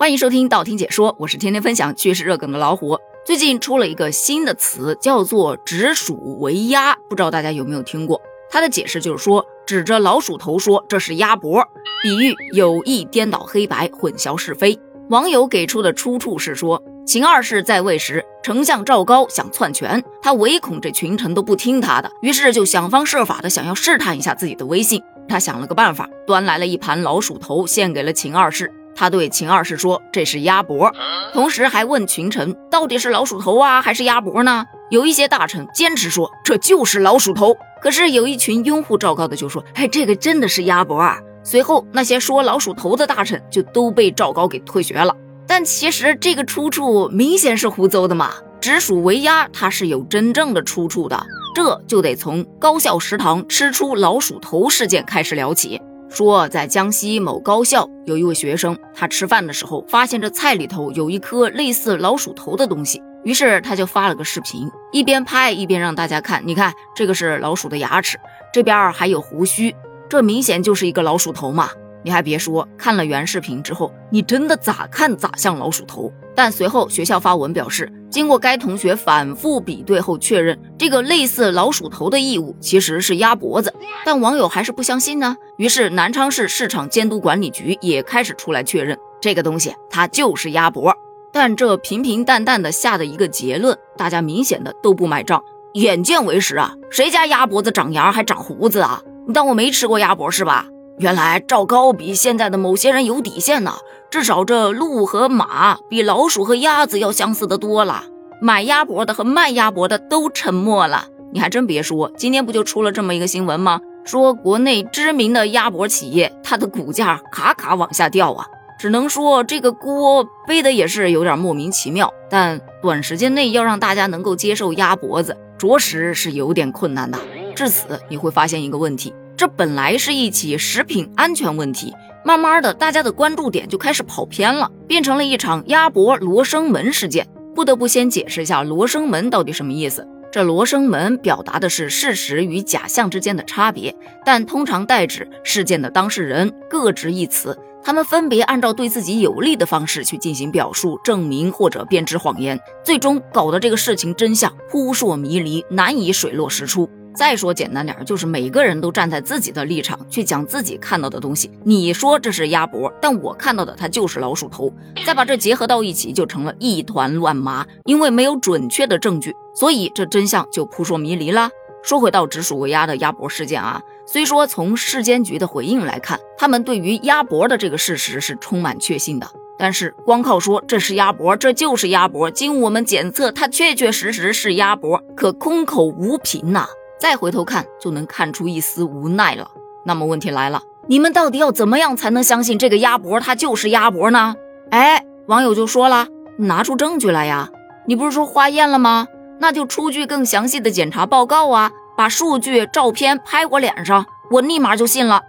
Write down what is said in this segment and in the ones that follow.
欢迎收听道听解说，我是天天分享趣事热梗的老虎。最近出了一个新的词，叫做“指鼠为鸭”，不知道大家有没有听过？它的解释就是说，指着老鼠头说这是鸭脖，比喻有意颠倒黑白，混淆是非。网友给出的出处是说，秦二世在位时，丞相赵高想篡权，他唯恐这群臣都不听他的，于是就想方设法的想要试探一下自己的威信。他想了个办法，端来了一盘老鼠头，献给了秦二世。他对秦二世说：“这是鸭脖。”同时还问群臣：“到底是老鼠头啊，还是鸭脖呢？”有一些大臣坚持说：“这就是老鼠头。”可是有一群拥护赵高的就说：“哎，这个真的是鸭脖啊！”随后那些说老鼠头的大臣就都被赵高给退学了。但其实这个出处明显是胡诌的嘛！直属为鸭，它是有真正的出处的，这就得从高校食堂吃出老鼠头事件开始聊起。说在江西某高校有一位学生，他吃饭的时候发现这菜里头有一颗类似老鼠头的东西，于是他就发了个视频，一边拍一边让大家看，你看这个是老鼠的牙齿，这边还有胡须，这明显就是一个老鼠头嘛。你还别说，看了原视频之后，你真的咋看咋像老鼠头。但随后学校发文表示，经过该同学反复比对后确认，这个类似老鼠头的异物其实是鸭脖子。但网友还是不相信呢。于是南昌市市场监督管理局也开始出来确认，这个东西它就是鸭脖。但这平平淡淡的下的一个结论，大家明显的都不买账。眼见为实啊，谁家鸭脖子长牙还长胡子啊？你当我没吃过鸭脖是吧？原来赵高比现在的某些人有底线呢，至少这鹿和马比老鼠和鸭子要相似的多了。买鸭脖的和卖鸭脖的都沉默了。你还真别说，今天不就出了这么一个新闻吗？说国内知名的鸭脖企业，它的股价卡卡往下掉啊。只能说这个锅背的也是有点莫名其妙。但短时间内要让大家能够接受鸭脖子，着实是有点困难的。至此你会发现一个问题。这本来是一起食品安全问题，慢慢的，大家的关注点就开始跑偏了，变成了一场鸭脖罗生门事件。不得不先解释一下罗生门到底什么意思。这罗生门表达的是事实与假象之间的差别，但通常代指事件的当事人各执一词，他们分别按照对自己有利的方式去进行表述、证明或者编织谎言，最终搞得这个事情真相扑朔迷离，难以水落石出。再说简单点，就是每个人都站在自己的立场去讲自己看到的东西。你说这是鸭脖，但我看到的它就是老鼠头，再把这结合到一起，就成了一团乱麻。因为没有准确的证据，所以这真相就扑朔迷离啦。说回到直属为鸭的鸭脖事件啊，虽说从市监局的回应来看，他们对于鸭脖的这个事实是充满确信的，但是光靠说这是鸭脖，这就是鸭脖，经我们检测，它确确实实是鸭脖，可空口无凭呐。再回头看，就能看出一丝无奈了。那么问题来了，你们到底要怎么样才能相信这个鸭脖它就是鸭脖呢？哎，网友就说了，拿出证据来呀！你不是说化验了吗？那就出具更详细的检查报告啊，把数据、照片拍我脸上，我立马就信了。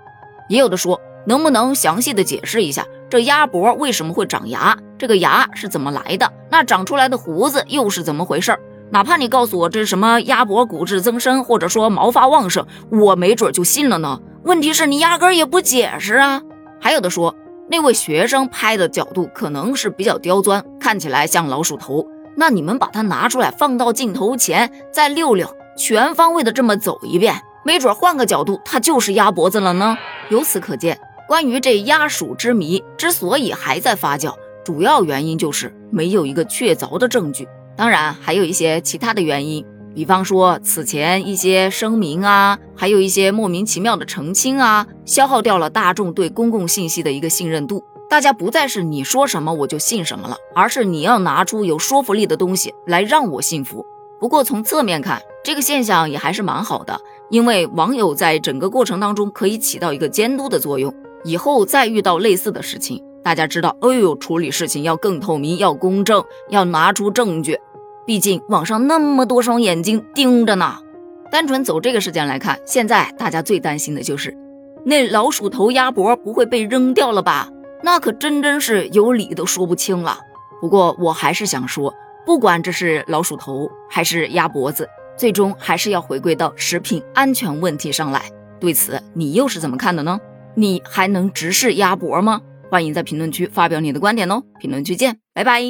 也有的说，能不能详细的解释一下，这鸭脖为什么会长牙？这个牙是怎么来的？那长出来的胡子又是怎么回事？哪怕你告诉我这是什么鸭脖骨质增生，或者说毛发旺盛，我没准就信了呢。问题是你压根儿也不解释啊。还有的说，那位学生拍的角度可能是比较刁钻，看起来像老鼠头。那你们把它拿出来放到镜头前，再溜溜，全方位的这么走一遍，没准换个角度，它就是鸭脖子了呢。由此可见，关于这鸭鼠之谜之所以还在发酵，主要原因就是没有一个确凿的证据。当然，还有一些其他的原因，比方说此前一些声明啊，还有一些莫名其妙的澄清啊，消耗掉了大众对公共信息的一个信任度。大家不再是你说什么我就信什么了，而是你要拿出有说服力的东西来让我信服。不过从侧面看，这个现象也还是蛮好的，因为网友在整个过程当中可以起到一个监督的作用，以后再遇到类似的事情，大家知道，哎呦，处理事情要更透明，要公正，要拿出证据。毕竟网上那么多双眼睛盯着呢，单纯走这个事件来看，现在大家最担心的就是那老鼠头鸭脖不会被扔掉了吧？那可真真是有理都说不清了。不过我还是想说，不管这是老鼠头还是鸭脖子，最终还是要回归到食品安全问题上来。对此，你又是怎么看的呢？你还能直视鸭脖吗？欢迎在评论区发表你的观点哦。评论区见，拜拜。